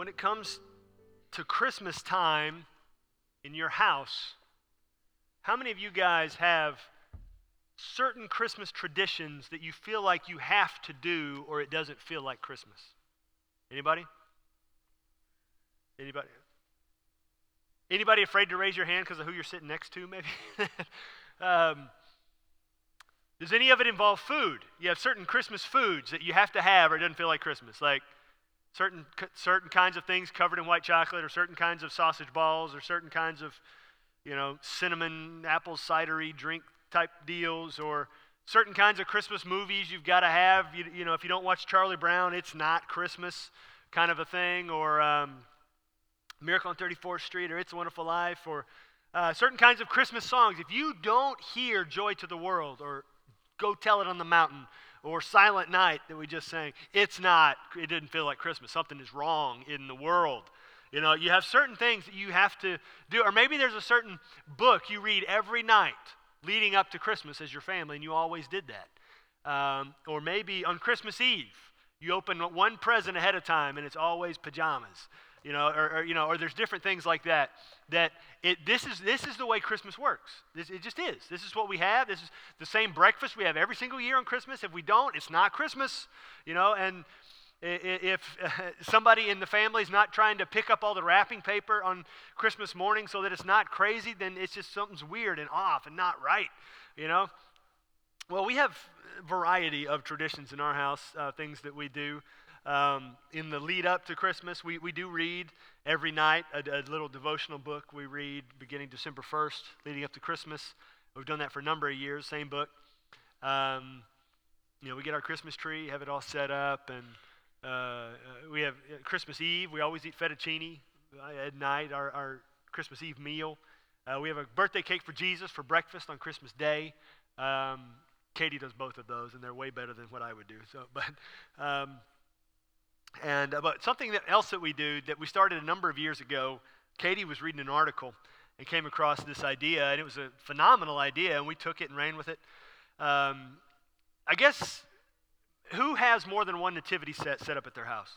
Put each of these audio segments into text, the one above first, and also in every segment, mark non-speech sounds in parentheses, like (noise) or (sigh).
when it comes to Christmas time in your house, how many of you guys have certain Christmas traditions that you feel like you have to do or it doesn't feel like Christmas? Anybody? Anybody? Anybody afraid to raise your hand because of who you're sitting next to, maybe? (laughs) um, does any of it involve food? You have certain Christmas foods that you have to have or it doesn't feel like Christmas. Like certain, certain kinds of things covered in white chocolate, or certain kinds of sausage balls, or certain kinds of, you know, cinnamon apple cidery drink type deals, or certain kinds of Christmas movies you've got to have. You, you know, if you don't watch Charlie Brown, it's not Christmas kind of a thing, or um, Miracle on 34th Street, or It's a Wonderful Life, or uh, certain kinds of Christmas songs. If you don't hear Joy to the World, or Go Tell It on the Mountain, or Silent Night that we just sang, it's not, it didn't feel like Christmas. Something is wrong in the world. You know, you have certain things that you have to do, or maybe there's a certain book you read every night leading up to Christmas as your family, and you always did that. Um, or maybe on Christmas Eve, you open one present ahead of time, and it's always pajamas you know, or, or, you know, or there's different things like that. That it, this is this is the way Christmas works. This, it just is. This is what we have. This is the same breakfast we have every single year on Christmas. If we don't, it's not Christmas. You know, and if (laughs) somebody in the family is not trying to pick up all the wrapping paper on Christmas morning so that it's not crazy, then it's just something's weird and off and not right. You know. Well, we have variety of traditions in our house, uh, things that we do. Um, in the lead up to Christmas, we, we do read every night a, a, little devotional book we read beginning December 1st, leading up to Christmas. We've done that for a number of years, same book. Um, you know, we get our Christmas tree, have it all set up, and uh, we have uh, Christmas Eve. We always eat fettuccine uh, at night, our, our Christmas Eve meal. Uh, we have a birthday cake for Jesus for breakfast on Christmas Day. Um, Katie does both of those, and they're way better than what I would do. So, (laughs) but um, and uh, but something that else that we do that we started a number of years ago. Katie was reading an article and came across this idea, and it was a phenomenal idea, and we took it and ran with it. Um, I guess who has more than one nativity set set up at their house?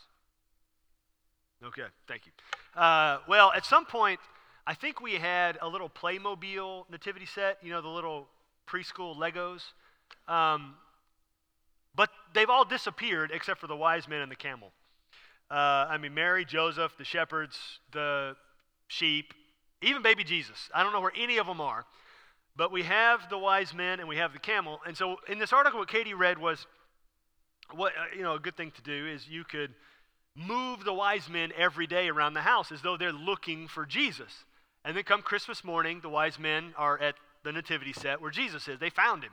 Okay, thank you. Uh, well, at some point, I think we had a little Playmobil nativity set. You know, the little preschool Legos. Um, but they've all disappeared except for the wise men and the camel. Uh, I mean, Mary, Joseph, the shepherds, the sheep, even baby Jesus. I don't know where any of them are. But we have the wise men and we have the camel. And so in this article, what Katie read was what, uh, you know, a good thing to do is you could move the wise men every day around the house as though they're looking for Jesus. And then come Christmas morning, the wise men are at the nativity set where Jesus is. They found him.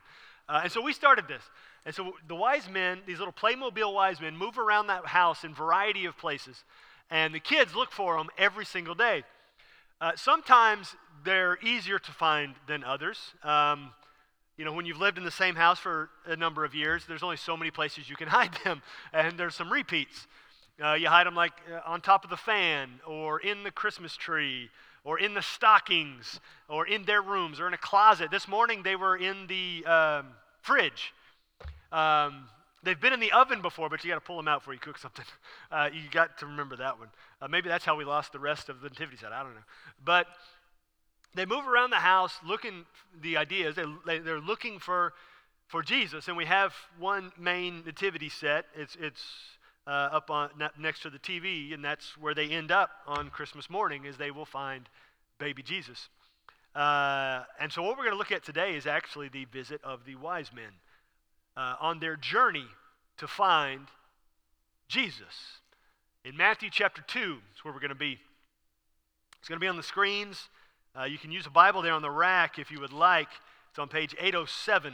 Uh, and so we started this. And so the wise men, these little Playmobil wise men, move around that house in variety of places. And the kids look for them every single day. Uh, sometimes they're easier to find than others. Um, you know, when you've lived in the same house for a number of years, there's only so many places you can (laughs) hide them, and there's some repeats. Uh, you hide them like uh, on top of the fan, or in the Christmas tree, or in the stockings, or in their rooms, or in a closet. This morning they were in the um, fridge. Um, they've been in the oven before, but you got to pull them out before you cook something. (laughs) Uh, you got to remember that one. Uh, maybe that's how we lost the rest of the nativity set. I don't know. But they move around the house looking, the ideas, they, they're looking for, for Jesus. And we have one main nativity set. It's, it's uh, up on, next to the TV, and that's where they end up on Christmas morning, is they will find baby Jesus. Uh, and so what we're going to look at today is actually the visit of the wise men uh, on their journey to find Jesus. In Matthew chapter 2 is where we're going to be. It's going to be on the screens. Uh, you can use a Bible there on the rack if you would like. It's on page 807,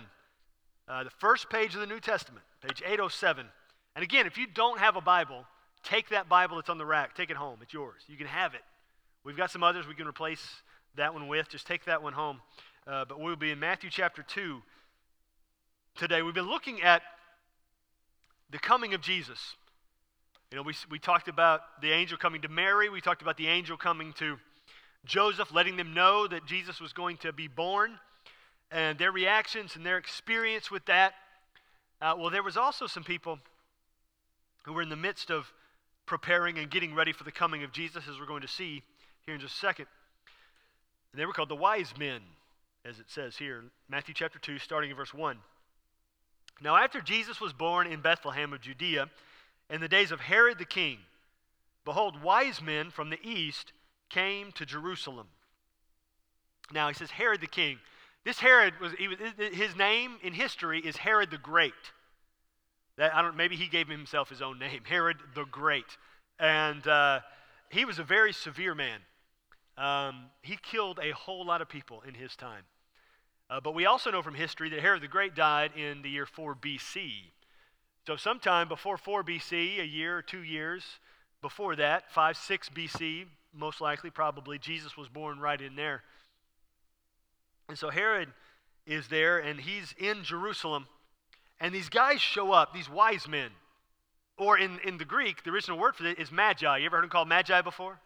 uh, the first page of the New Testament, page 807. And again, if you don't have a Bible, take that Bible that's on the rack, take it home. It's yours. You can have it. We've got some others we can replace that one with. Just take that one home. Uh, but we'll be in Matthew chapter 2 today. We've been looking at the coming of Jesus. You know, we, we talked about the angel coming to Mary, we talked about the angel coming to Joseph, letting them know that Jesus was going to be born, and their reactions and their experience with that. Uh, well, there was also some people who were in the midst of preparing and getting ready for the coming of Jesus, as we're going to see here in just a second. And they were called the wise men, as it says here, Matthew chapter 2, starting in verse 1. Now, after Jesus was born in Bethlehem of Judea, in the days of Herod the king, behold, wise men from the east came to Jerusalem. Now, he says Herod the king. This Herod was, was his name in history is Herod the Great. That, I don't, maybe he gave himself his own name, (laughs) Herod the Great. And uh, he was a very severe man. Um, he killed a whole lot of people in his time. Uh, but we also know from history that Herod the Great died in the year 4 BC. So, sometime before 4 BC, a year or two years before that, 5, 6 BC, most likely, probably, Jesus was born right in there. And so Herod is there, and he's in Jerusalem. And these guys show up, these wise men. Or in, in the Greek, the original word for it is magi. You ever heard them called magi before?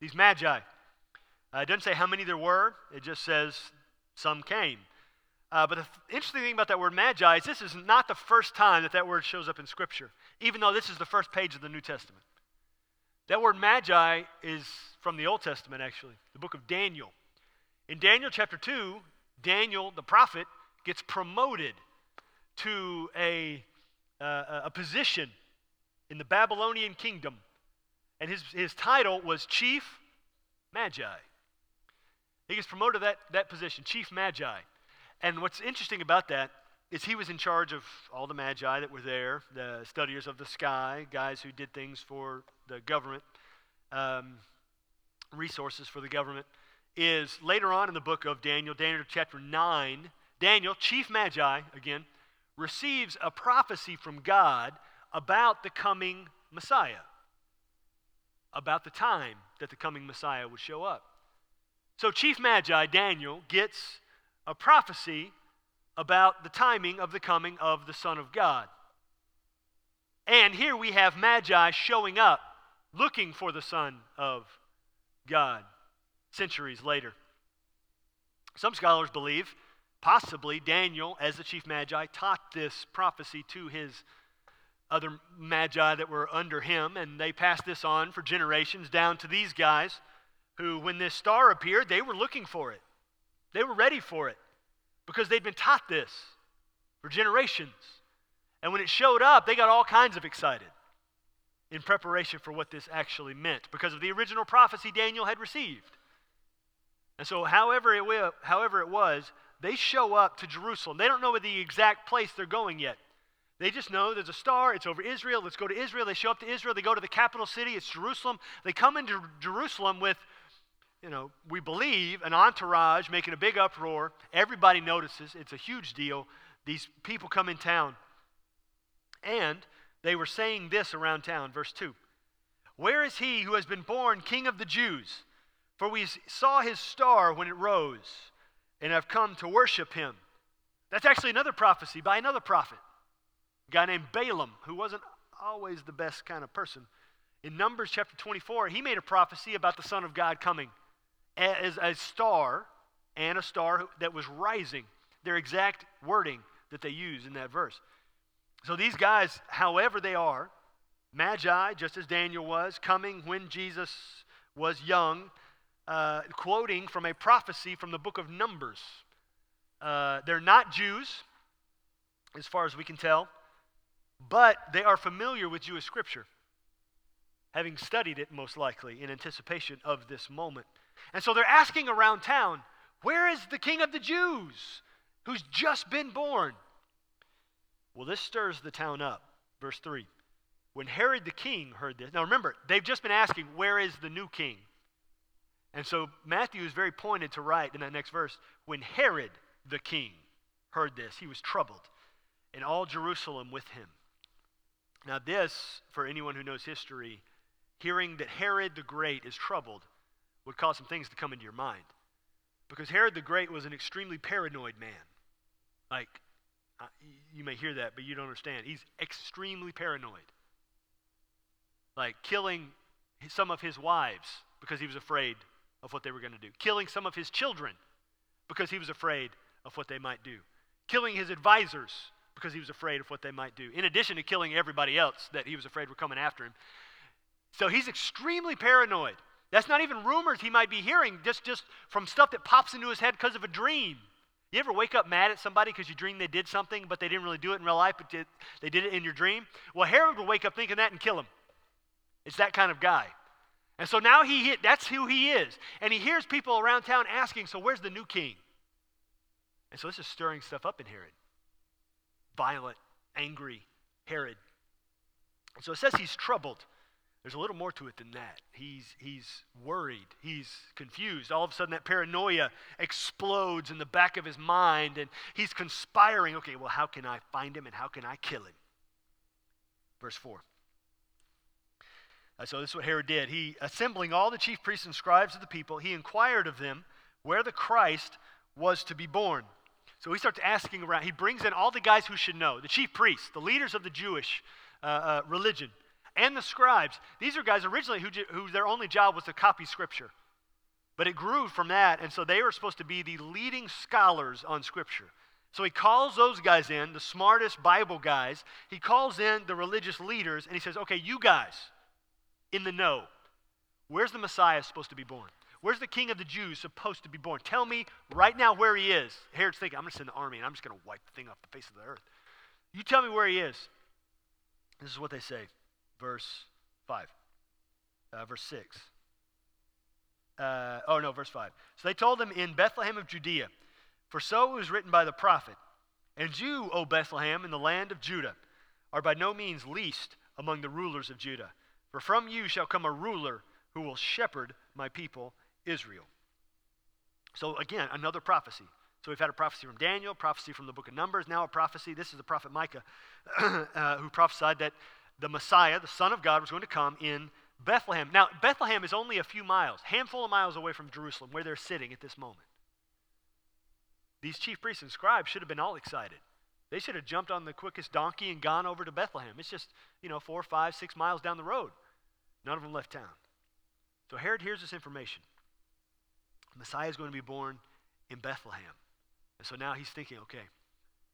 These magi. Uh, it doesn't say how many there were, it just says some came. Uh, but the interesting thing about that word magi is this is not the first time that that word shows up in Scripture, even though this is the first page of the New Testament. That word magi is from the Old Testament, actually, the book of Daniel. In Daniel chapter 2, Daniel, the prophet, gets promoted to a, uh, a position in the Babylonian kingdom, and his, his title was Chief Magi. He gets promoted to that, that position, Chief Magi. And what's interesting about that is he was in charge of all the magi that were there, the studiers of the sky, guys who did things for the government, um, resources for the government. Is later on in the book of Daniel, Daniel chapter 9, Daniel, chief magi, again, receives a prophecy from God about the coming Messiah, about the time that the coming Messiah would show up. So, Chief Magi, Daniel, gets a prophecy about the timing of the coming of the Son of God. And here we have Magi showing up, looking for the Son of God centuries later. Some scholars believe possibly Daniel, as the chief magi, taught this prophecy to his other magi that were under him, and they passed this on for generations down to these guys who, when this star appeared, they were looking for it. They were ready for it because they'd been taught this for generations. And when it showed up, they got all kinds of excited in preparation for what this actually meant because of the original prophecy Daniel had received. And so, however it, will, however it was, they show up to Jerusalem. They don't know the exact place they're going yet. They just know there's a star, it's over Israel, let's go to Israel. They show up to Israel, they go to the capital city, it's Jerusalem. They come into Jerusalem with you know, we believe an entourage making a big uproar. Everybody notices. It's a huge deal. These people come in town. And they were saying this around town, verse 2 Where is he who has been born king of the Jews? For we saw his star when it rose, and have come to worship him. That's actually another prophecy by another prophet, a guy named Balaam, who wasn't always the best kind of person. In Numbers chapter 24, he made a prophecy about the Son of God coming as a star and a star that was rising. Their exact wording that they use in that verse. So these guys, however they are, magi, just as Daniel was, coming when Jesus was young, uh, quoting from a prophecy from the book of Numbers. Uh, they're not Jews, as far as we can tell, but they are familiar with Jewish scripture, having studied it most likely in anticipation of this moment. And so they're asking around town, where is the king of the Jews who's just been born? Well, this stirs the town up. Verse 3. When Herod the king heard this, now remember, they've just been asking, where is the new king? And so Matthew is very pointed to write in that next verse, when Herod the king heard this, he was troubled, and all Jerusalem with him. Now, this, for anyone who knows history, hearing that Herod the Great is troubled would cause some things to come into your mind. Because Herod the Great was an extremely paranoid man. Like, you may hear that, but you don't understand. He's extremely paranoid. Like, killing some of his wives because he was afraid of what they were going to do, killing some of his children because he was afraid of what they might do, killing his advisors because he was afraid of what they might do, in addition to killing everybody else that he was afraid were coming after him. So he's extremely paranoid. That's not even rumors he might be hearing, just, just from stuff that pops into his head because of a dream. You ever wake up mad at somebody because you dreamed they did something, but they didn't really do it in real life, but did, they did it in your dream? Well, Herod would wake up thinking that and kill him. It's that kind of guy. And so now he hit, that's who he is. And he hears people around town asking, so where's the new king? And so this is stirring stuff up in Herod. Violent, angry Herod. And so it says he's troubled. There's a little more to it than that. He's, he's worried. He's confused. All of a sudden, that paranoia explodes in the back of his mind, and he's conspiring. Okay, well, how can I find him and how can I kill him? Verse 4. Uh, so this is what Herod did. He, assembling all the chief priests and scribes of the people, he inquired of them where the Christ was to be born. So he starts asking around. He brings in all the guys who should know the chief priests, the leaders of the Jewish uh, uh, religion and the scribes. These are guys originally who, who their only job was to copy scripture. But it grew from that, and so they were supposed to be the leading scholars on scripture. So he calls those guys in, the smartest Bible guys. He calls in the religious leaders, and he says, Okay, you guys in the know, where's the Messiah supposed to be born? Where's the king of the Jews supposed to be born? Tell me right now where he is. Herod's thinking, I'm going to send the army and I'm just going to wipe the thing off the face of the earth. You tell me where he is. This is what they say verse 5, uh, verse 6. Uh, oh, no, verse 5. So they told him in Bethlehem of Judea, for so it was written by the prophet, And you, O Bethlehem, in the land of Judah, are by no means least among the rulers of Judah. For from you shall come a ruler who will shepherd my people Israel. So again, another prophecy. So we've had a prophecy from Daniel, prophecy from the book of Numbers, now a prophecy. This is the prophet Micah (clears throat) uh, who prophesied that the Messiah, the Son of God, was going to come in Bethlehem. Now, Bethlehem is only a few miles, handful of miles away from Jerusalem, where they're sitting at this moment. These chief priests and scribes should have been all excited. They should have jumped on the quickest donkey and gone over to Bethlehem. It's just, you know, four, five, six miles down the road. None of them left town. So Herod hears this information. The Messiah is going to be born in Bethlehem. And so now he's thinking, okay,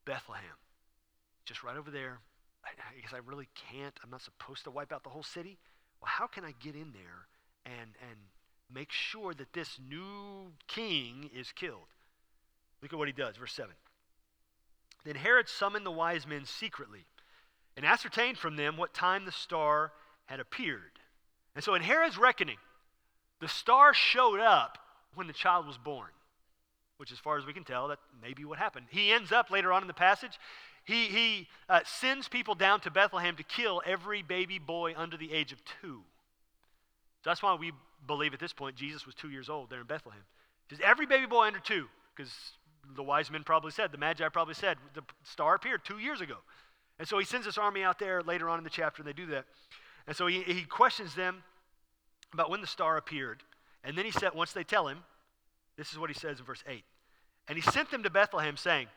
Bethlehem, just right over there, I, guess I really can't. I'm not supposed to wipe out the whole city. Well, how can I get in there and, and make sure that this new king is killed? Look at what he does, verse 7. Then Herod summoned the wise men secretly and ascertained from them what time the star had appeared. And so, in Herod's reckoning, the star showed up when the child was born, which, as far as we can tell, that may be what happened. He ends up later on in the passage, he, he uh, sends people down to Bethlehem to kill every baby boy under the age of two. So that's why we believe at this point Jesus was two years old there in Bethlehem. Just every baby boy under two, because the wise men probably said, the Magi probably said, the star appeared two years ago. And so he sends this army out there later on in the chapter, and they do that. And so he, he questions them about when the star appeared. And then he said, once they tell him, this is what he says in verse 8. And he sent them to Bethlehem, saying,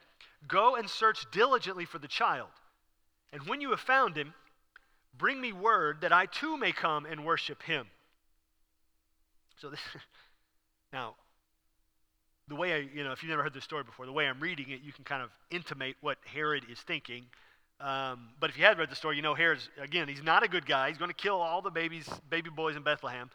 Go and search diligently for the child. And when you have found him, bring me word that I too may come and worship him. So this, (laughs) now, the way I, you know, if you've never heard this story before, the way I'm reading it, you can kind of intimate what Herod is thinking. Um, but if you had read the story, you know Herod's, again, he's not a good guy. He's going to kill all the babies, baby boys in Bethlehem.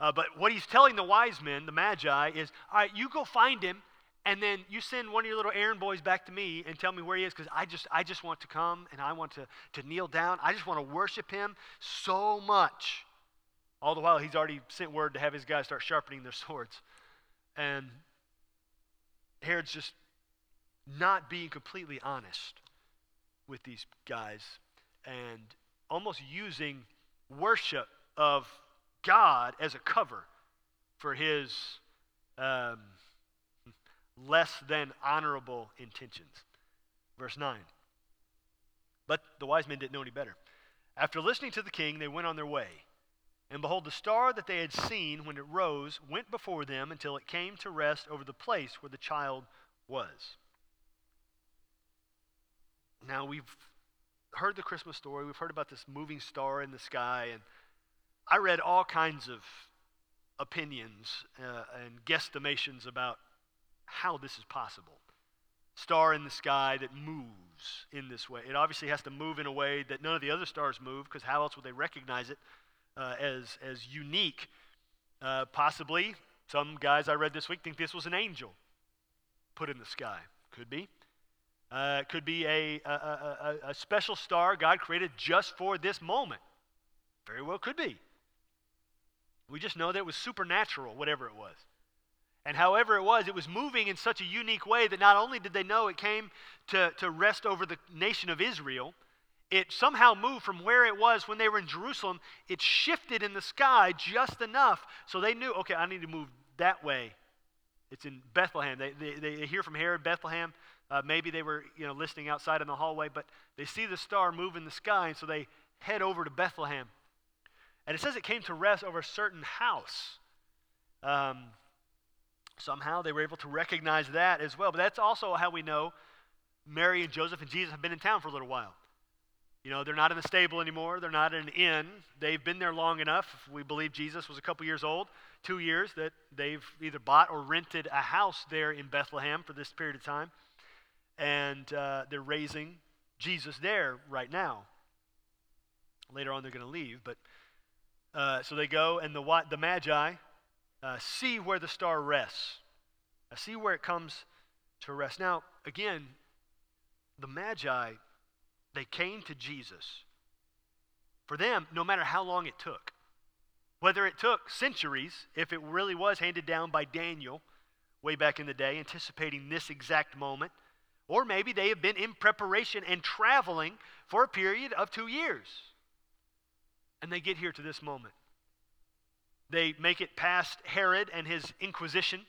Uh, but what he's telling the wise men, the Magi, is, all right, you go find him and then you send one of your little errand boys back to me and tell me where he is because I just, I just want to come and I want to, to kneel down. I just want to worship him so much. All the while, he's already sent word to have his guys start sharpening their (laughs) swords. And Herod's just not being completely honest with these guys and almost using worship of God as a cover for his. Um, less than honorable intentions. Verse 9. But the wise men didn't know any better. After listening to the king, they went on their way. And behold, the star that they had seen when it rose went before them until it came to rest over the place where the child was. Now, we've heard the Christmas story. We've heard about this moving star in the sky. And I read all kinds of opinions uh, and guesstimations about how this is possible. Star in the sky that moves in this way. It obviously has to move in a way that none of the other stars move, because how else would they recognize it uh, as, as unique. Uh, possibly, some guys I read this week think this was an angel put in the sky. Could be. Uh, could be a, a, a, a special star God created just for this moment. Very well could be. We just know that it was supernatural, whatever it was. And however it was, it was moving in such a unique way that not only did they know it came to, to rest over the nation of Israel, it somehow moved from where it was when they were in Jerusalem. It shifted in the sky just enough so they knew, okay, I need to move that way. It's in Bethlehem. They, they, they hear from Herod, Bethlehem. Uh, maybe they were you know, listening outside in the hallway, but they see the star move in the sky, and so they head over to Bethlehem. And it says it came to rest over a certain house. Um, somehow they were able to recognize that as well. But that's also how we know Mary and Joseph and Jesus have been in town for a little while. You know, they're not in the stable anymore. They're not in an inn. They've been there long enough. We believe Jesus was a couple years old, two years, that they've either bought or rented a house there in Bethlehem for this period of time. And uh, they're raising Jesus there right now. Later on, they're going to leave. But uh, so they go, and the, the Magi uh, see where the star rests. Uh, see where it comes to rest. Now, again, the Magi they came to Jesus. For them, no matter how long it took, whether it took centuries, if it really was handed down by Daniel way back in the day, anticipating this exact moment, or maybe they have been in preparation and traveling for a period of two years. And they get here to this moment. They make it past Herod and his inquisition,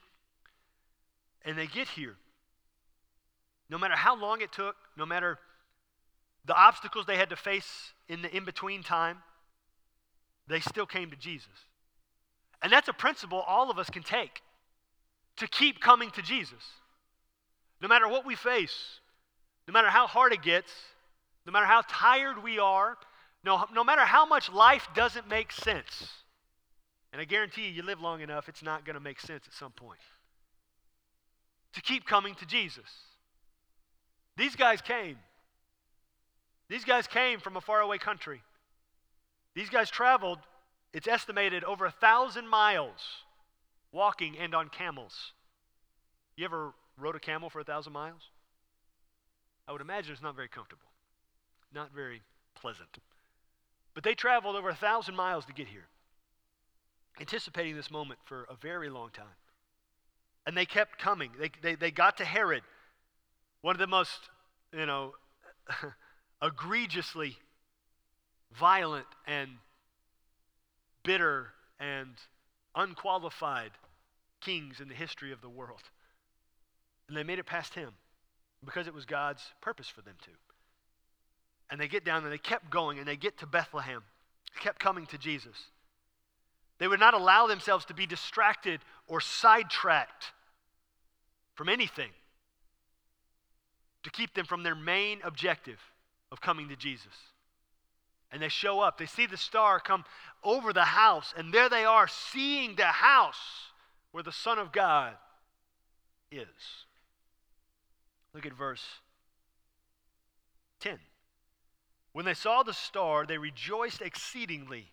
and they get here. No matter how long it took, no matter the obstacles they had to face in the in between time, they still came to Jesus. And that's a principle all of us can take to keep coming to Jesus. No matter what we face, no matter how hard it gets, no matter how tired we are, no, no matter how much life doesn't make sense. And I guarantee you, you live long enough, it's not going to make sense at some point. To keep coming to Jesus. These guys came. These guys came from a faraway country. These guys traveled, it's estimated, over a thousand miles walking and on camels. You ever rode a camel for a thousand miles? I would imagine it's not very comfortable, not very pleasant. But they traveled over a thousand miles to get here, anticipating this moment for a very long time. And they kept coming. They, they, they got to Herod, one of the most, you know, (laughs) egregiously violent and bitter and unqualified kings in the history of the world. And they made it past him because it was God's purpose for them to. And they get down and they kept going and they get to Bethlehem, kept coming to Jesus. They would not allow themselves to be distracted or sidetracked from anything to keep them from their main objective of coming to Jesus. And they show up. They see the star come over the house, and there they are, seeing the house where the Son of God is. Look at verse 10. When they saw the star, they rejoiced exceedingly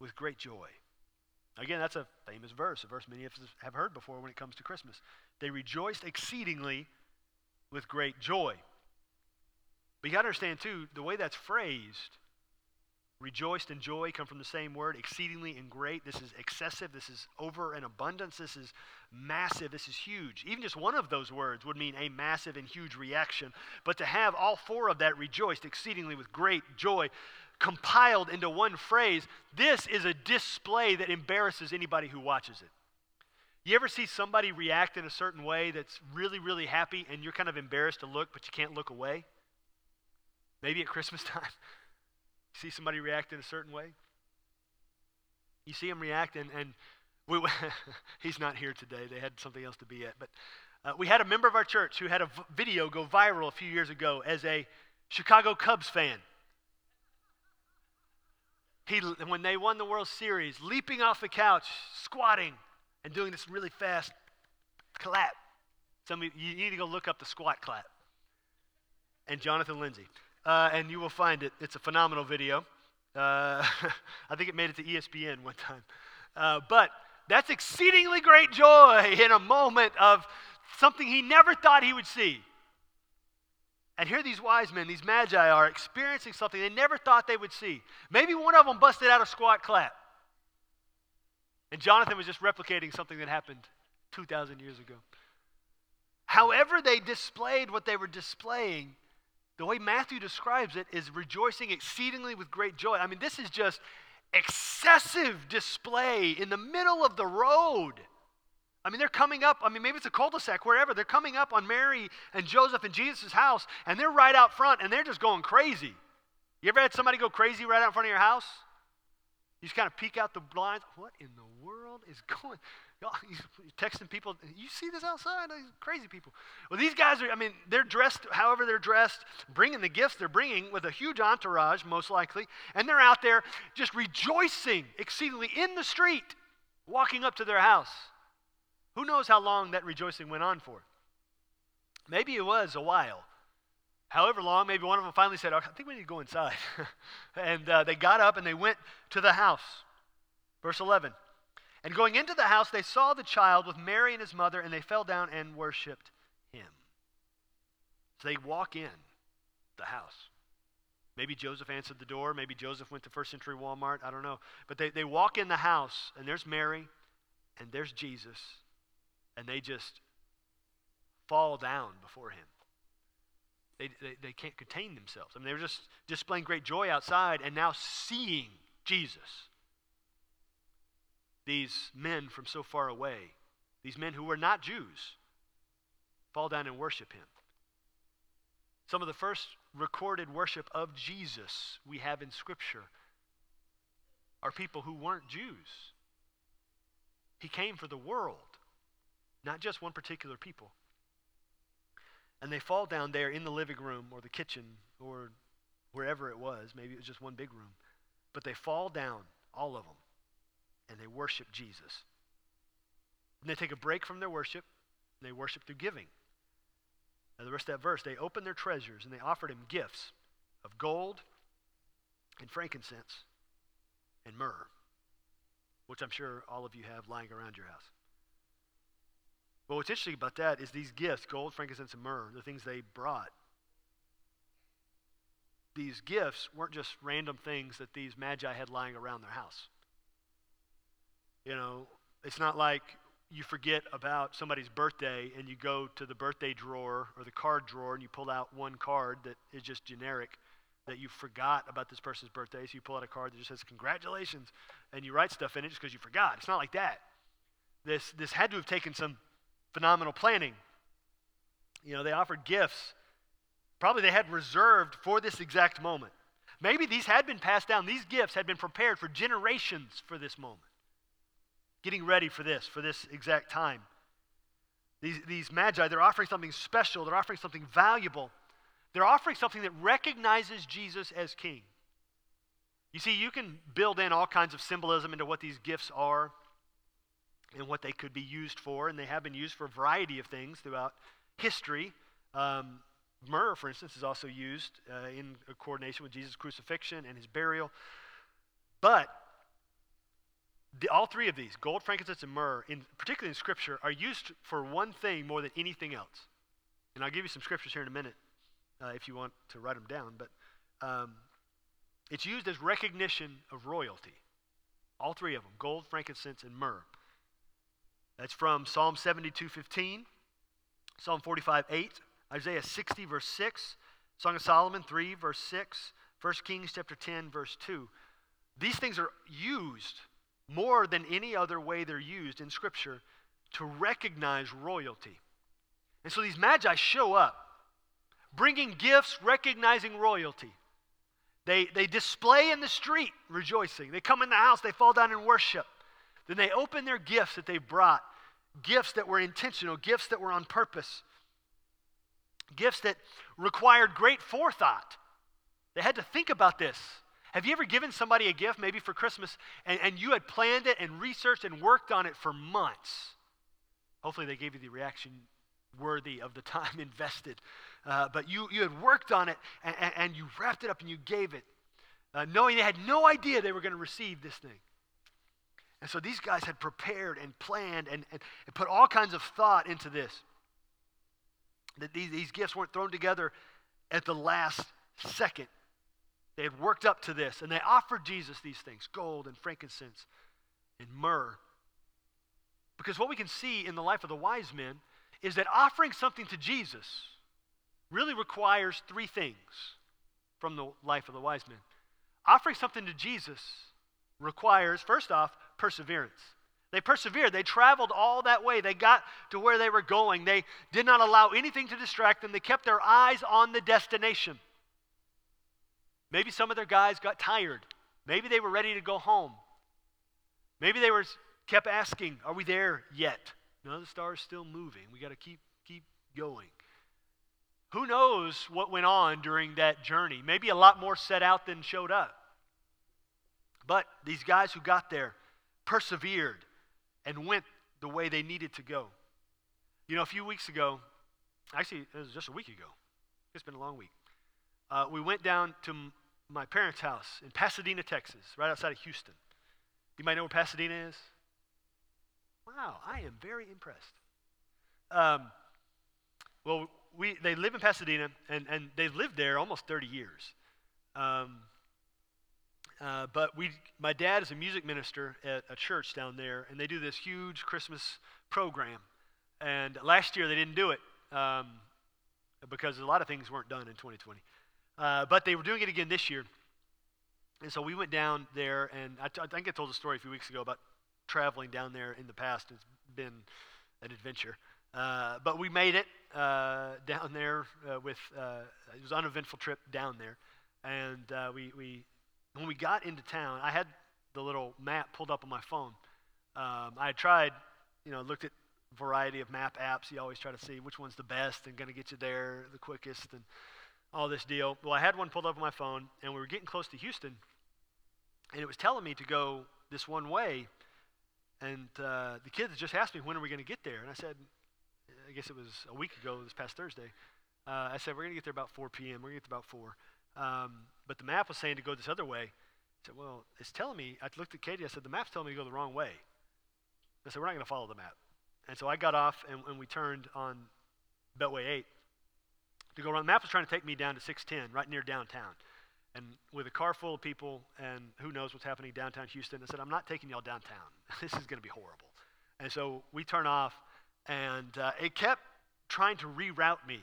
with great joy. Again, that's a famous verse, a verse many of us have heard before when it comes to Christmas. They rejoiced exceedingly with great joy. But you got to understand, too, the way that's phrased, rejoiced and joy come from the same word, exceedingly and great. This is excessive. This is over an abundance. This is massive. This is huge. Even just one of those words would mean a massive and huge reaction. But to have all four of that rejoiced exceedingly with great joy compiled into one phrase, this is a display that embarrasses anybody who watches it. You ever see somebody react in a certain way that's really, really happy and you're kind of embarrassed to look, but you can't look away? Maybe at Christmas (laughs) time, see somebody react in a certain way. You see him react, and, and we, (laughs) he's not here today. They had something else to be at. But uh, we had a member of our church who had a v- video go viral a few years ago as a Chicago Cubs fan. He, when they won the World Series, leaping off the couch, squatting, and doing this really fast clap. Some you, you need to go look up the squat clap. And Jonathan Lindsay uh, and you will find it. It's a phenomenal video. Uh, (laughs) I think it made it to ESPN one time. Uh, but that's exceedingly great joy in a moment of something he never thought he would see. And here these wise men, these magi, are experiencing something they never thought they would see. Maybe one of them busted out a squat clap. And Jonathan was just replicating something that happened 2,000 years ago. However, they displayed what they were displaying, the way Matthew describes it is rejoicing exceedingly with great joy. I mean, this is just excessive display in the middle of the road. I mean, they're coming up. I mean, maybe it's a cul-de-sac, wherever. They're coming up on Mary and Joseph and Jesus' house, and they're right out front, and they're just going crazy. You ever had somebody go crazy right out in front of your house? You just kind of peek out the blinds. What in the world is going? He's (laughs) texting people. You see this outside? These crazy people. Well, these guys are. I mean, they're dressed however they're dressed, bringing the gifts they're bringing with a huge entourage, most likely, and they're out there just rejoicing exceedingly in the street, walking up to their house. Who knows how long that rejoicing went on for? Maybe it was a while. However long, maybe one of them finally said, I think we need to go inside. (laughs) and uh, they got up and they went to the house. Verse 11. And going into the house, they saw the child with Mary and his mother, and they fell down and worshiped him. So they walk in the house. Maybe Joseph answered the door. Maybe Joseph went to first century Walmart. I don't know. But they, they walk in the house, and there's Mary, and there's Jesus, and they just fall down before him. They, they, they can't contain themselves. I mean, they were just displaying great joy outside and now seeing Jesus. These men from so far away, these men who were not Jews, fall down and worship him. Some of the first recorded worship of Jesus we have in Scripture are people who weren't Jews. He came for the world, not just one particular people. And they fall down there in the living room or the kitchen or wherever it was. Maybe it was just one big room. But they fall down, all of them, and they worship Jesus. And they take a break from their worship, and they worship through giving. Now, the rest of that verse, they opened their treasures and they offered him gifts of gold and frankincense and myrrh, which I'm sure all of you have lying around your house. But what's interesting about that is these gifts gold, frankincense, and myrrh, the things they brought. These gifts weren't just random things that these magi had lying around their house. You know, it's not like you forget about somebody's birthday and you go to the birthday drawer or the card drawer and you pull out one card that is just generic that you forgot about this person's birthday. So you pull out a card that just says congratulations and you write stuff in it just because you forgot. It's not like that. This, this had to have taken some phenomenal planning. You know, they offered gifts. Probably they had reserved for this exact moment. Maybe these had been passed down. These gifts had been prepared for generations for this moment. Getting ready for this, for this exact time. These, these magi, they're offering something special, they're offering something valuable. They're offering something that recognizes Jesus as king. You see, you can build in all kinds of symbolism into what these gifts are and what they could be used for, and they have been used for a variety of things throughout history. Um, myrrh, for instance, is also used uh, in coordination with Jesus' crucifixion and his burial. But the, all three of these, gold, frankincense, and myrrh, in, particularly in Scripture, are used for one thing more than anything else. And I'll give you some scriptures here in a minute uh, if you want to write them down. But um, it's used as recognition of royalty. All three of them gold, frankincense, and myrrh. That's from Psalm 72 15, Psalm 45 8, Isaiah 60, verse 6, Song of Solomon 3, verse 6, 1 Kings chapter 10, verse 2. These things are used more than any other way they're used in Scripture to recognize royalty. And so these magi show up, bringing gifts, recognizing royalty. They, they display in the street, rejoicing. They come in the house, they fall down and worship. Then they open their gifts that they brought, gifts that were intentional, gifts that were on purpose, gifts that required great forethought. They had to think about this. Have you ever given somebody a gift, maybe for Christmas, and, and you had planned it and researched and worked on it for months? Hopefully, they gave you the reaction worthy of the (laughs) time invested. Uh, but you, you had worked on it and, and, you wrapped it up and you gave it. uh, knowing they had no idea they were going to receive this thing. And so these guys had prepared and planned and, and, and put all kinds of thought into this. That these, these gifts weren't thrown together at the last second. They had worked up to this, and they offered Jesus these things gold and frankincense and myrrh. Because what we can see in the life of the wise men is that offering something to Jesus really requires three things from the life of the wise men. Offering something to Jesus requires, first off, perseverance. They persevered. They traveled all that way. They got to where they were going. They did not allow anything to distract them. They kept their eyes on the destination. Maybe some of their guys got tired. Maybe they were ready to go home. Maybe they were kept asking, "Are we there yet?" No, the star's still moving. We got to keep keep going. Who knows what went on during that journey? Maybe a lot more set out than showed up. But these guys who got there persevered and went the way they needed to go. You know, a few weeks ago, actually, it was just a week ago. It's been a long week. Uh, we went down to my parents' house in Pasadena, Texas, right outside of Houston. You might know where Pasadena is. Wow, I am very impressed. Um, well, we, they live in Pasadena, and, and they've lived there almost 30 years. Um, uh, but we, my dad is a music minister at a church down there, and they do this huge Christmas program. And last year they didn't do it um, because a lot of things weren't done in 2020. Uh, but they were doing it again this year. And so we went down there, and I, t- I think I told a story a few weeks ago about traveling down there in the past. It's been an adventure. Uh, but we made it uh, down there uh, with, uh, it was an uneventful trip down there. And uh, we, we when we got into town, I had the little map pulled up on my phone. Um, I tried, you know, looked at variety of map apps. You always try to see which one's the best and going to get you there the quickest and all this deal. Well, I had one pulled up on my phone, and we were getting close to Houston, and it was telling me to go this one way. And uh, the kids just asked me, when are we going to get there? And I said, I guess it was a week ago, this past Thursday. Uh, I said, we're going to get there about 4 p.m. We're going to get there about 4. Um, but the map was saying to go this other way. I said, well, it's telling me, I looked at Katie, I said, the map's telling me to go the wrong way. I said, we're not going to follow the map. And so I got off and, and we turned on Beltway 8 to go around. The map was trying to take me down to 610, right near downtown. And with a car full of people and who knows what's happening downtown Houston, I said, I'm not taking y'all downtown. (laughs) this is going to be horrible. And so we turn off, and uh, it kept trying to reroute me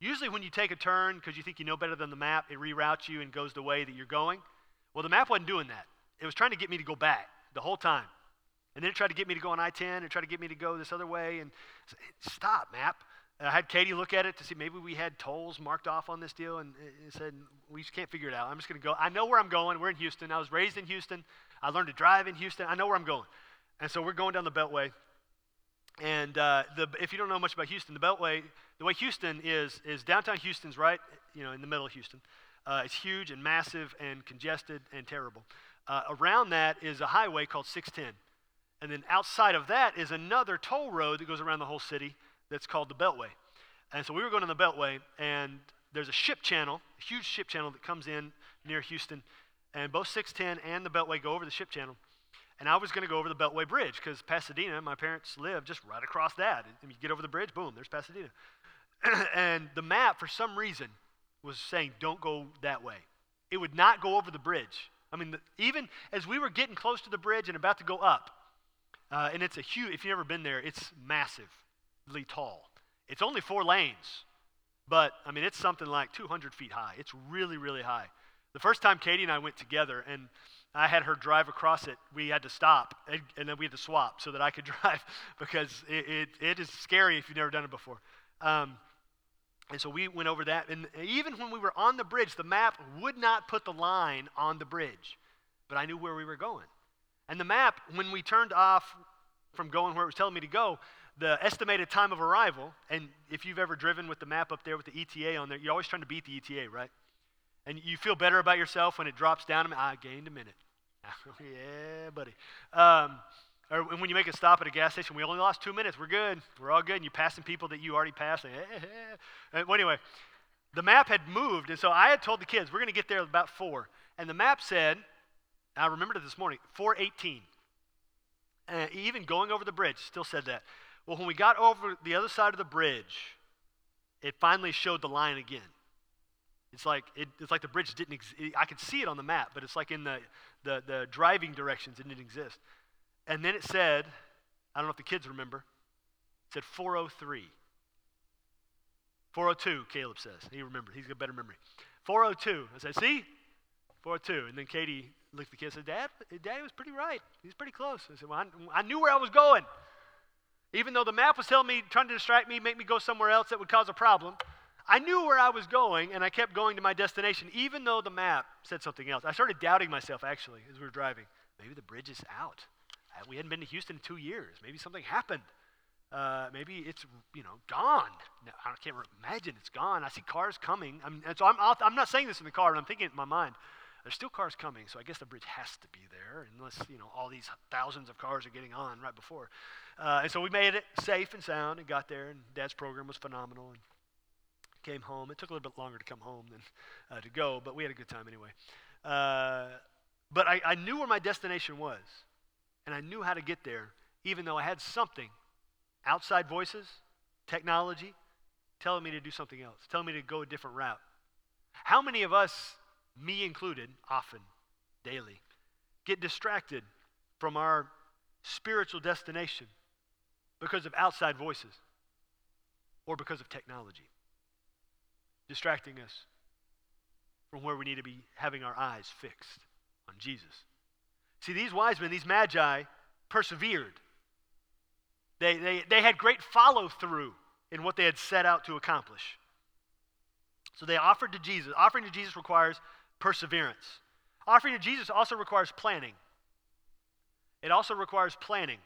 Usually, when you take a turn because you think you know better than the map, it reroutes you and goes the way that you're going. Well, the map wasn't doing that. It was trying to get me to go back the whole time. And then it tried to get me to go on I 10 and tried to get me to go this other way. And stop, map. I had Katie look at it to see maybe we had tolls marked off on this deal, and it said, We just can't figure it out. I'm just going to go. I know where I'm going. We're in Houston. I was raised in Houston. I learned to drive in Houston. I know where I'm going. And so we're going down the Beltway. And uh, the, if you don't know much about Houston, the Beltway, the way Houston is, is downtown Houston's right, you know, in the middle of Houston. Uh, it's huge and massive and congested and terrible. Uh, around that is a highway called 610. And then outside of that is another toll road that goes around the whole city that's called the Beltway. And so we were going on the Beltway, and there's a ship channel, a huge ship channel that comes in near Houston. And both 610 and the Beltway go over the ship channel. And I was going to go over the Beltway Bridge because Pasadena, my parents live just right across that. And you get over the bridge, boom, there's Pasadena. (clears throat) and the map, for some reason, was saying, don't go that way. It would not go over the bridge. I mean, the, even as we were getting close to the bridge and about to go up, uh, and it's a huge, if you've never been there, it's massively tall. It's only four lanes, but I mean, it's something like 200 feet high. It's really, really high. The first time Katie and I went together, and I had her drive across it. We had to stop, and, and then we had to swap so that I could (laughs) drive because it, it, it is scary if you've never done it before. Um, and so we went over that. And even when we were on the bridge, the map would not put the line on the bridge, but I knew where we were going. And the map, when we turned off from going where it was telling me to go, the estimated time of arrival, and if you've ever driven with the map up there with the ETA on there, you're always trying to beat the ETA, right? And you feel better about yourself when it drops down. I gained a minute. (laughs) yeah, buddy. Um, or when you make a stop at a gas station, we only lost two minutes. We're good. We're all good. And you're passing people that you already passed. Like, eh, eh, eh. hey, hey. Well, anyway, the map had moved, and so I had told the kids we're going to get there about four, and the map said, I remembered it this morning, 418. And even going over the bridge, still said that. Well, when we got over the other side of the bridge, it finally showed the line again. It's like it, it's like the bridge didn't exist. I could see it on the map, but it's like in the, the, the driving directions, it didn't exist. And then it said, I don't know if the kids remember, it said 403. 402, Caleb says. He remembered. He's got a better memory. 402. I said, see? 402. And then Katie looked at the kid and said, Dad, Daddy was pretty right. He's pretty close. I said, well, I, I knew where I was going. Even though the map was telling me, trying to distract me, make me go somewhere else that would cause a problem, I knew where I was going and I kept going to my destination, even though the map said something else. I started doubting myself, actually, as we were driving. Maybe the bridge is out. We hadn't been to Houston in two years. Maybe something happened. Uh, maybe it's you know gone. I can't imagine it's gone. I see cars coming. I'm, and so I'm, I'm not saying this in the car, but I'm thinking it in my mind. There's still cars coming, so I guess the bridge has to be there, unless you know all these thousands of cars are getting on right before. Uh, and so we made it safe and sound and got there, and Dad's program was phenomenal. And came home. It took a little bit longer to come home than uh, to go, but we had a good time anyway. Uh, but I, I knew where my destination was, and I knew how to get there, even though I had something outside voices, technology, telling me to do something else, telling me to go a different route. How many of us, me included, often, daily, get distracted from our spiritual destination because of outside voices or because of technology? Distracting us from where we need to be having our eyes fixed on Jesus. See, these wise men, these magi, persevered. They, they, they had great follow through in what they had set out to accomplish. So they offered to Jesus. Offering to Jesus requires perseverance. Offering to Jesus also requires planning. It also requires planning.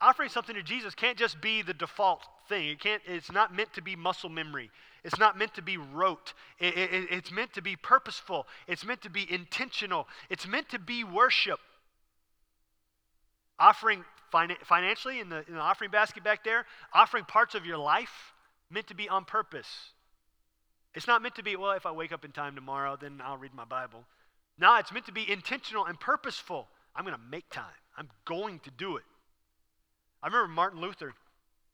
Offering something to Jesus can't just be the default thing. It can't, it's not meant to be muscle memory. It's not meant to be rote. It, it, it's meant to be purposeful. It's meant to be intentional. It's meant to be worship. Offering financially in the, in the offering basket back there, offering parts of your life meant to be on purpose. It's not meant to be, well, if I wake up in time tomorrow, then I'll read my Bible. No, it's meant to be intentional and purposeful. I'm going to make time. I'm going to do it. I remember Martin Luther,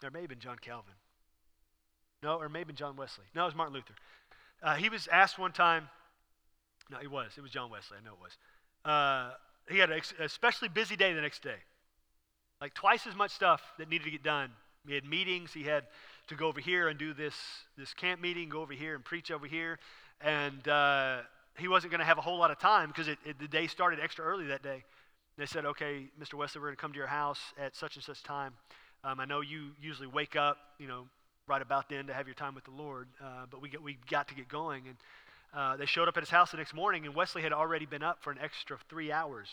there may have been John Calvin. No, or maybe John Wesley. No, it was Martin Luther. Uh, he was asked one time, no, he was. It was John Wesley. I know it was. Uh, he had an especially busy day the next day. Like twice as much stuff that needed to get done. He had meetings. He had to go over here and do this, this camp meeting, go over here and preach over here. And uh, he wasn't going to have a whole lot of time because the day started extra early that day. They said, okay, Mr. Wesley, we're going to come to your house at such and such time. Um, I know you usually wake up, you know, right about then to have your time with the Lord, uh, but we, get, we got to get going. And uh, they showed up at his house the next morning, and Wesley had already been up for an extra three hours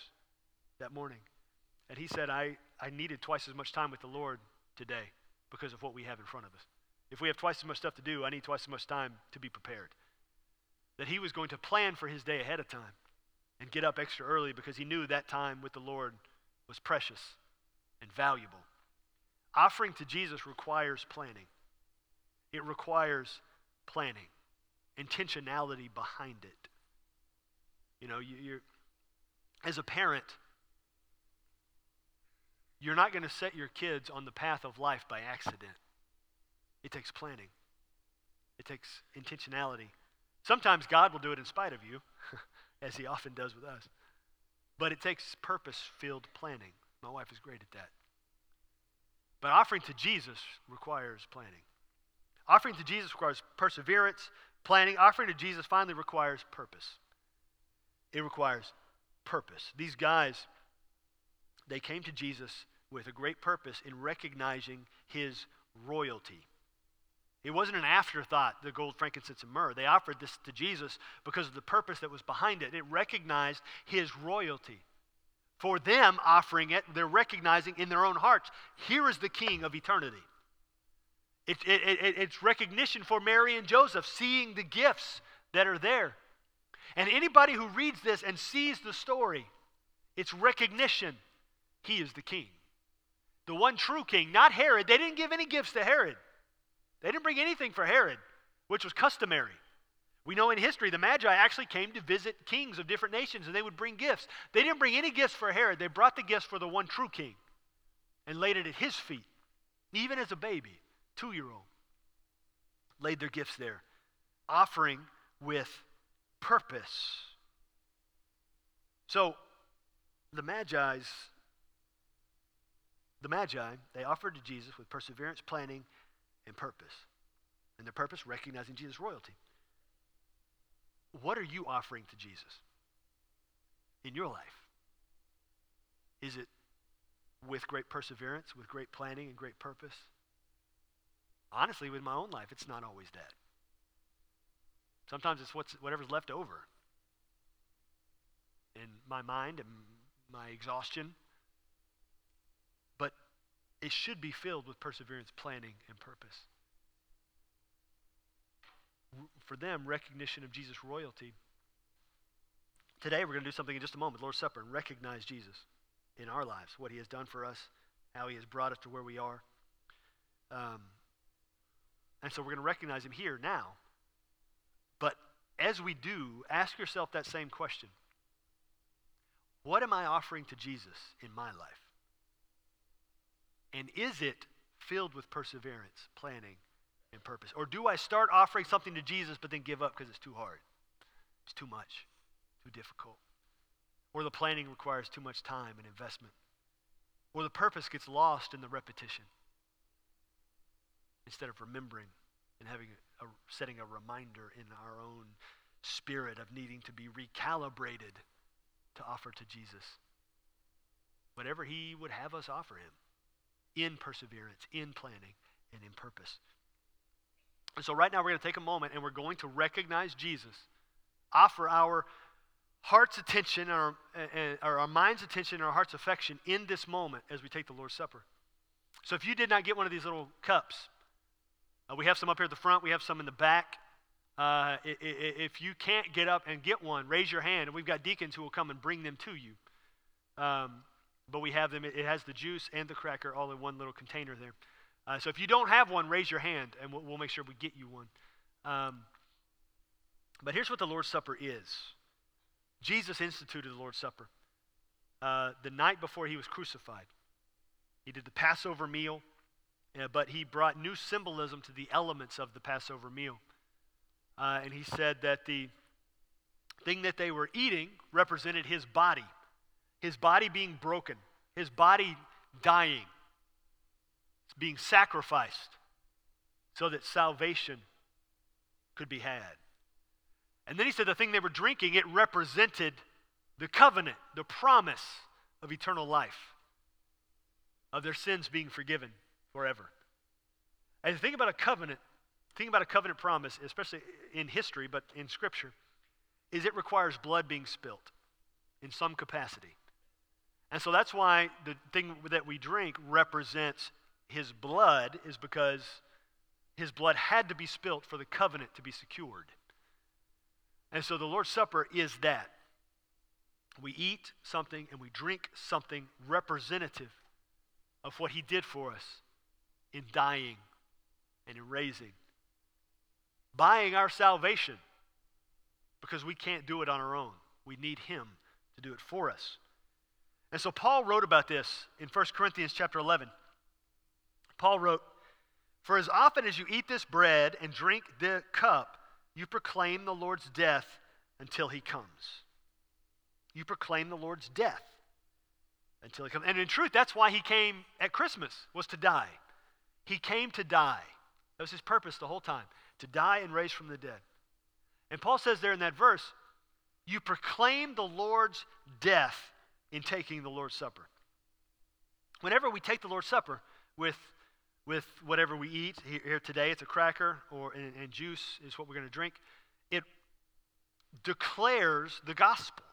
that morning. And he said, I, I needed twice as much time with the Lord today because of what we have in front of us. If we have twice as much stuff to do, I need twice as much time to be prepared. That he was going to plan for his day ahead of time and get up extra early because he knew that time with the Lord was precious and valuable. Offering to Jesus requires planning, it requires planning, intentionality behind it. You know, you, are as a parent, you're not going to set your kids on the path of life by accident. It takes planning, it takes intentionality. Sometimes God will do it in spite of you, (laughs) as He often does with us. But it takes purpose filled planning. My wife is great at that. But offering to Jesus requires planning. Offering to Jesus requires perseverance, planning. Offering to Jesus finally requires purpose. It requires purpose. These guys, they came to Jesus with a great purpose in recognizing his royalty. It wasn't an afterthought, the gold, frankincense, and myrrh. They offered this to Jesus because of the purpose that was behind it. It recognized his royalty. For them offering it, they're recognizing in their own hearts, here is the king of eternity. It, it, it, it's recognition for Mary and Joseph, seeing the gifts that are there. And anybody who reads this and sees the story, it's recognition. He is the king. The one true king, not Herod. They didn't give any gifts to Herod. They didn't bring anything for Herod, which was customary. We know in history the Magi actually came to visit kings of different nations and they would bring gifts. They didn't bring any gifts for Herod, they brought the gifts for the one true king and laid it at his feet, even as a baby, two year old. Laid their gifts there, offering with purpose. So the Magi's the Magi, they offered to Jesus with perseverance, planning, and purpose. And their purpose, recognizing Jesus' royalty. What are you offering to Jesus in your life? Is it with great perseverance, with great planning, and great purpose? Honestly, with my own life, it's not always that. Sometimes it's what's, whatever's left over in my mind and my exhaustion. It should be filled with perseverance, planning, and purpose. For them, recognition of Jesus' royalty. Today, we're going to do something in just a moment, Lord's Supper, and recognize Jesus in our lives, what he has done for us, how he has brought us to where we are. Um, and so we're going to recognize him here now. But as we do, ask yourself that same question What am I offering to Jesus in my life? And is it filled with perseverance, planning, and purpose? Or do I start offering something to Jesus but then give up because it's too hard? It's too much, too difficult. Or the planning requires too much time and investment. Or the purpose gets lost in the repetition instead of remembering and having a, setting a reminder in our own spirit of needing to be recalibrated to offer to Jesus whatever he would have us offer him in perseverance, in planning, and in purpose. And so, right now, we're going to take a moment and we're going to recognize Jesus, offer our heart's attention, our, our mind's attention, and our heart's affection in this moment as we take the Lord's Supper. So, if you did not get one of these little cups, uh, we have some up here at the front, we have some in the back. Uh, if you can't get up and get one, raise your hand, and we've got deacons who will come and bring them to you. Um, but we have them, it has the juice and the cracker all in one little container there. Uh, so if you don't have one, raise your hand, and we'll, we'll make sure we get you one. Um, but here's what the Lord's Supper is Jesus instituted the Lord's Supper uh, the night before he was crucified. He did the Passover meal, uh, but he brought new symbolism to the elements of the Passover meal. Uh, and he said that the thing that they were eating represented his body, his body being broken, his body dying, being sacrificed so that salvation could be had. And then he said the thing they were drinking, it represented the covenant, the promise of eternal life, of their sins being forgiven forever. And think about a covenant, think about a covenant promise, especially in history, but in Scripture, is it requires blood being spilt in some capacity. And so that's why the thing that we drink represents his blood, is because his blood had to be spilt for the covenant to be secured. And so the Lord's Supper is that. We eat something and we drink something representative of what He did for us in dying and in raising, buying our salvation because we can't do it on our own. We need Him to do it for us. And so Paul wrote about this in 1 Corinthians chapter 11. Paul wrote, For as often as you eat this bread and drink the cup, you proclaim the Lord's death until he comes. You proclaim the Lord's death until he comes. And in truth, that's why he came at Christmas, was to die. He came to die. That was his purpose the whole time, to die and raise from the dead. And Paul says there in that verse, you proclaim the Lord's death in taking the Lord's Supper. Whenever we take the Lord's Supper with with whatever we eat. Here today, it's a cracker or and, and juice is what we're going to drink. It declares the gospel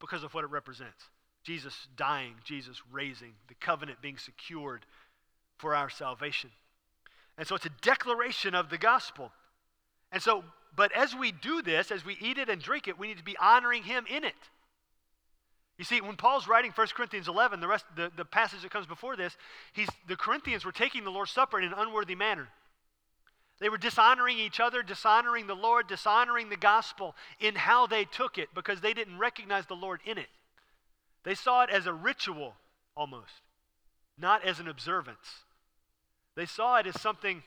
because of what it represents. Jesus dying, Jesus raising, the covenant being secured for our salvation. And so it's a declaration of the gospel. And so, but as we do this, as we eat it and drink it, we need to be honoring him in it. You see, when Paul's writing 1 Corinthians 11, the, rest, the, the passage that comes before this, he's, the Corinthians were taking the Lord's Supper in an unworthy manner. They were dishonoring each other, dishonoring the Lord, dishonoring the gospel in how they took it because they didn't recognize the Lord in it. They saw it as a ritual almost, not as an observance. They saw it as something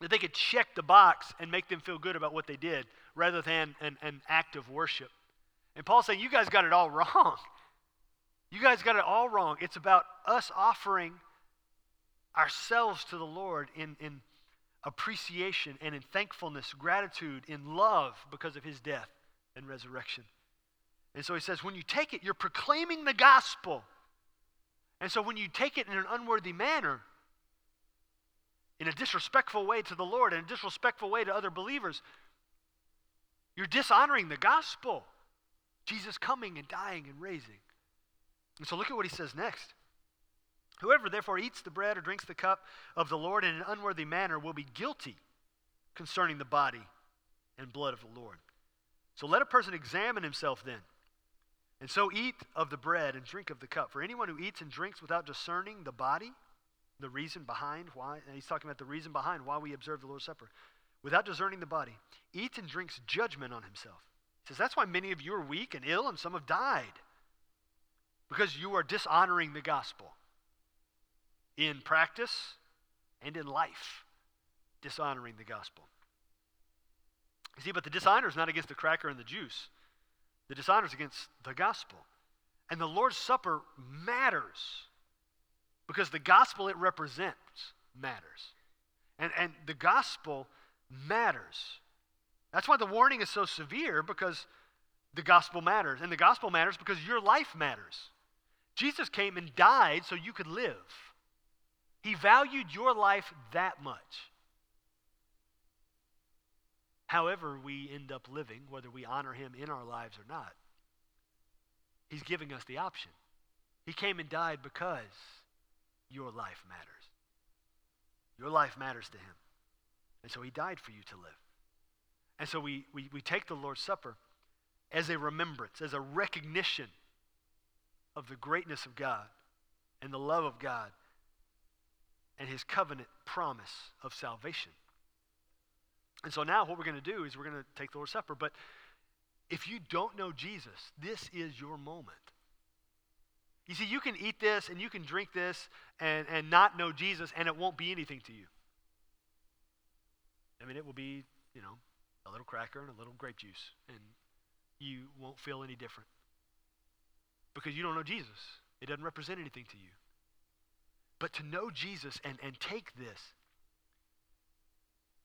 that they could check the box and make them feel good about what they did rather than an, an act of worship. And Paul's saying, You guys got it all wrong. You guys got it all wrong. It's about us offering ourselves to the Lord in, in appreciation and in thankfulness, gratitude, in love because of his death and resurrection. And so he says, when you take it, you're proclaiming the gospel. And so when you take it in an unworthy manner, in a disrespectful way to the Lord, in a disrespectful way to other believers, you're dishonoring the gospel. Jesus coming and dying and raising. And so look at what he says next. Whoever therefore eats the bread or drinks the cup of the Lord in an unworthy manner will be guilty concerning the body and blood of the Lord. So let a person examine himself then. And so eat of the bread and drink of the cup. For anyone who eats and drinks without discerning the body, the reason behind why, he's talking about the reason behind why we observe the Lord's Supper, without discerning the body, eats and drinks judgment on himself. Says, That's why many of you are weak and ill, and some have died, because you are dishonoring the gospel in practice and in life, dishonoring the gospel. You see, but the dishonor is not against the cracker and the juice, the dishonor is against the gospel. And the Lord's Supper matters because the gospel it represents matters. And, and the gospel matters. That's why the warning is so severe because the gospel matters. And the gospel matters because your life matters. Jesus came and died so you could live. He valued your life that much. However, we end up living, whether we honor him in our lives or not, he's giving us the option. He came and died because your life matters. Your life matters to him. And so he died for you to live. And so we, we, we take the Lord's Supper as a remembrance, as a recognition of the greatness of God and the love of God and his covenant promise of salvation. And so now what we're going to do is we're going to take the Lord's Supper. But if you don't know Jesus, this is your moment. You see, you can eat this and you can drink this and, and not know Jesus, and it won't be anything to you. I mean, it will be, you know, a little cracker and a little grape juice, and you won't feel any different because you don't know Jesus. It doesn't represent anything to you. But to know Jesus and, and take this,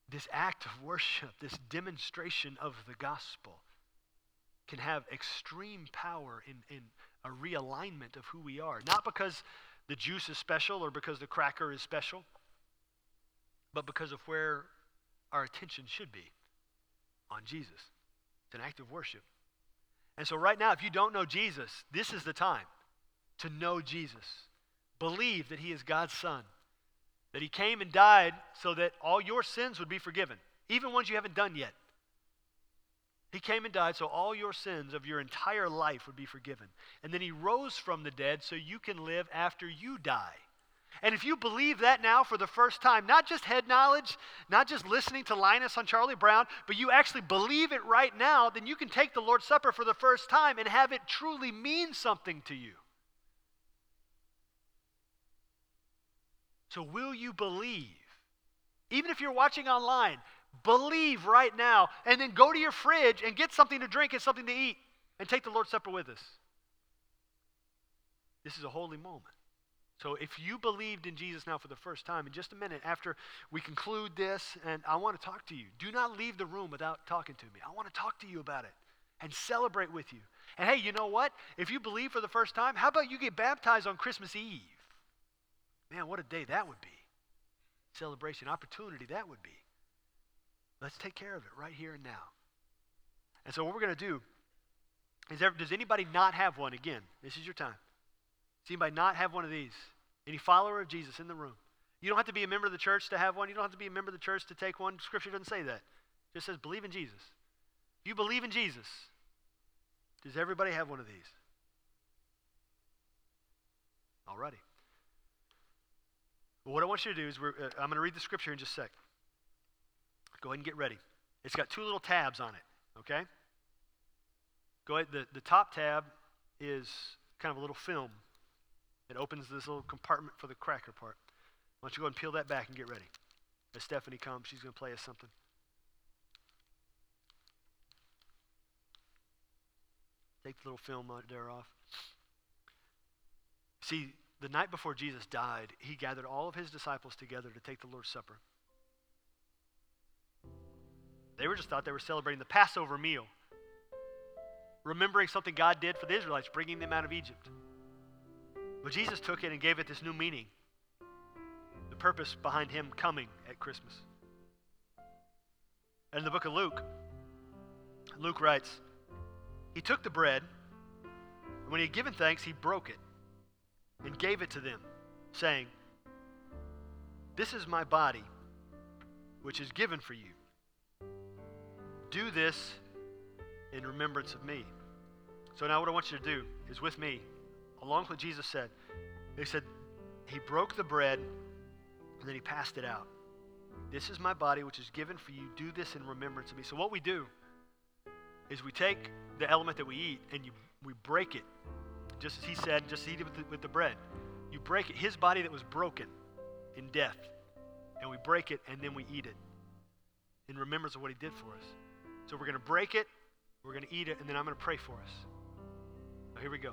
this act of worship, this demonstration of the gospel, can have extreme power in, in a realignment of who we are. Not because the juice is special or because the cracker is special, but because of where our attention should be on Jesus. It's an act of worship. And so, right now, if you don't know Jesus, this is the time to know Jesus believe that he is God's son, that he came and died so that all your sins would be forgiven, even ones you haven't done yet. He came and died so all your sins of your entire life would be forgiven. And then he rose from the dead so you can live after you die. And if you believe that now for the first time, not just head knowledge, not just listening to Linus on Charlie Brown, but you actually believe it right now, then you can take the Lord's Supper for the first time and have it truly mean something to you. So, will you believe? Even if you're watching online, believe right now and then go to your fridge and get something to drink and something to eat and take the Lord's Supper with us. This is a holy moment. So, if you believed in Jesus now for the first time, in just a minute after we conclude this, and I want to talk to you, do not leave the room without talking to me. I want to talk to you about it and celebrate with you. And hey, you know what? If you believe for the first time, how about you get baptized on Christmas Eve? Man, what a day that would be. Celebration, opportunity that would be. Let's take care of it right here and now. And so, what we're going to do is there, does anybody not have one? Again, this is your time. Does anybody not have one of these? Any follower of Jesus in the room? You don't have to be a member of the church to have one. You don't have to be a member of the church to take one. Scripture doesn't say that. It just says believe in Jesus. If you believe in Jesus, does everybody have one of these? Alrighty. Well, what I want you to do is, uh, I'm going to read the scripture in just a sec. Go ahead and get ready. It's got two little tabs on it, okay? Go ahead. The, the top tab is kind of a little film. It opens this little compartment for the cracker part. Why don't you go and peel that back and get ready? As Stephanie comes, she's going to play us something. Take the little film there off. See, the night before Jesus died, he gathered all of his disciples together to take the Lord's Supper. They were just thought they were celebrating the Passover meal, remembering something God did for the Israelites, bringing them out of Egypt. But Jesus took it and gave it this new meaning the purpose behind him coming at Christmas. And in the book of Luke, Luke writes, He took the bread, and when he had given thanks, he broke it and gave it to them, saying, This is my body, which is given for you. Do this in remembrance of me. So now, what I want you to do is with me, along with what Jesus said, he said, He broke the bread and then he passed it out. This is my body, which is given for you. Do this in remembrance of me. So, what we do is we take the element that we eat and you, we break it just as he said, just eat it with the, with the bread. You break it, his body that was broken in death, and we break it and then we eat it in remembrance of what he did for us. So we're going to break it, we're going to eat it, and then I'm going to pray for us. Here we go.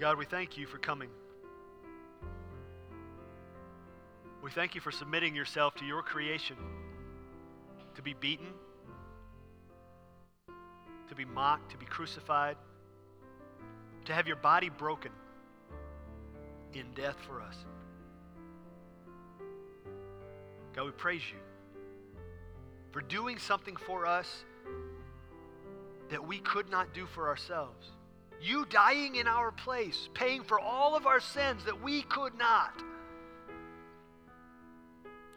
God, we thank you for coming. We thank you for submitting yourself to your creation to be beaten, to be mocked, to be crucified, to have your body broken in death for us. God, we praise you for doing something for us that we could not do for ourselves. You dying in our place, paying for all of our sins that we could not,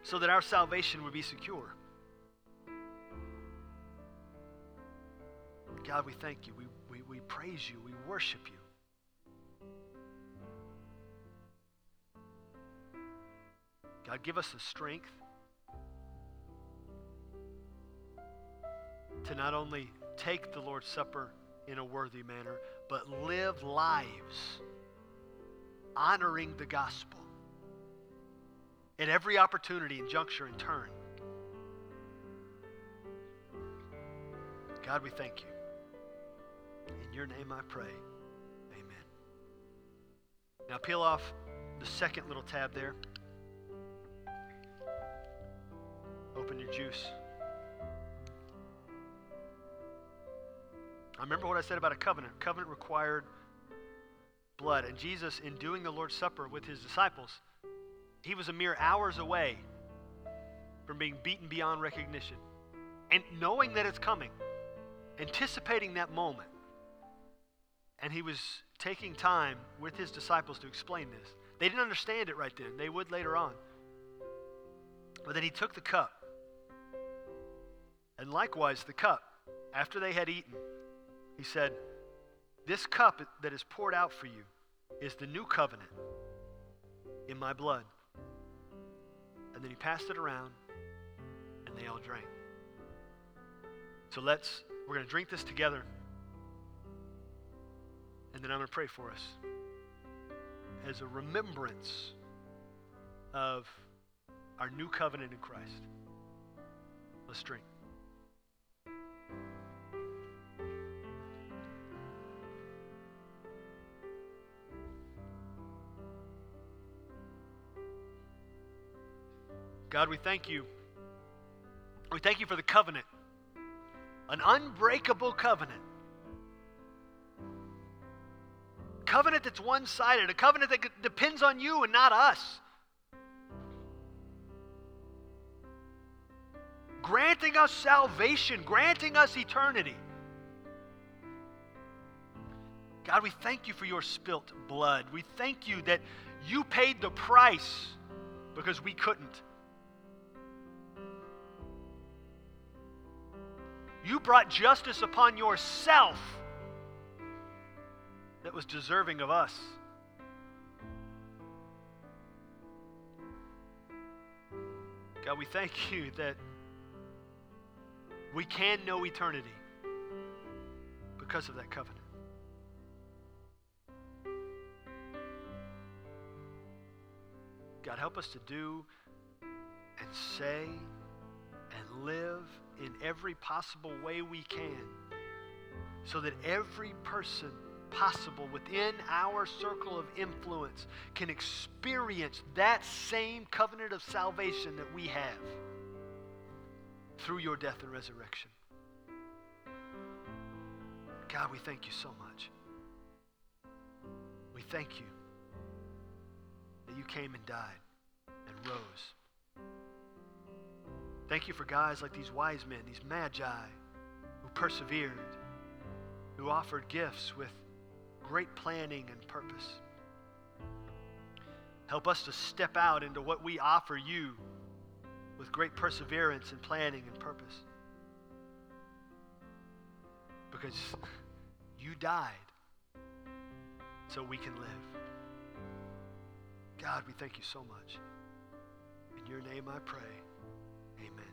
so that our salvation would be secure. God, we thank you. We, we, we praise you. We worship you. God, give us the strength to not only take the Lord's Supper in a worthy manner, but live lives honoring the gospel at every opportunity and juncture and turn. God, we thank you. In your name I pray. Amen. Now peel off the second little tab there. Open your juice. Remember what I said about a covenant. Covenant required blood. And Jesus, in doing the Lord's Supper with his disciples, he was a mere hours away from being beaten beyond recognition. And knowing that it's coming, anticipating that moment. And he was taking time with his disciples to explain this. They didn't understand it right then, they would later on. But then he took the cup. And likewise, the cup, after they had eaten, he said, This cup that is poured out for you is the new covenant in my blood. And then he passed it around, and they all drank. So let's, we're going to drink this together. And then I'm going to pray for us as a remembrance of our new covenant in Christ. Let's drink. God, we thank you. We thank you for the covenant, an unbreakable covenant. Covenant that's one sided, a covenant that depends on you and not us. Granting us salvation, granting us eternity. God, we thank you for your spilt blood. We thank you that you paid the price because we couldn't. You brought justice upon yourself that was deserving of us. God, we thank you that we can know eternity because of that covenant. God, help us to do and say and live in every possible way we can so that every person possible within our circle of influence can experience that same covenant of salvation that we have through your death and resurrection. God, we thank you so much. We thank you that you came and died and rose. Thank you for guys like these wise men, these magi who persevered, who offered gifts with great planning and purpose. Help us to step out into what we offer you with great perseverance and planning and purpose. Because you died so we can live. God, we thank you so much. In your name I pray. Amen.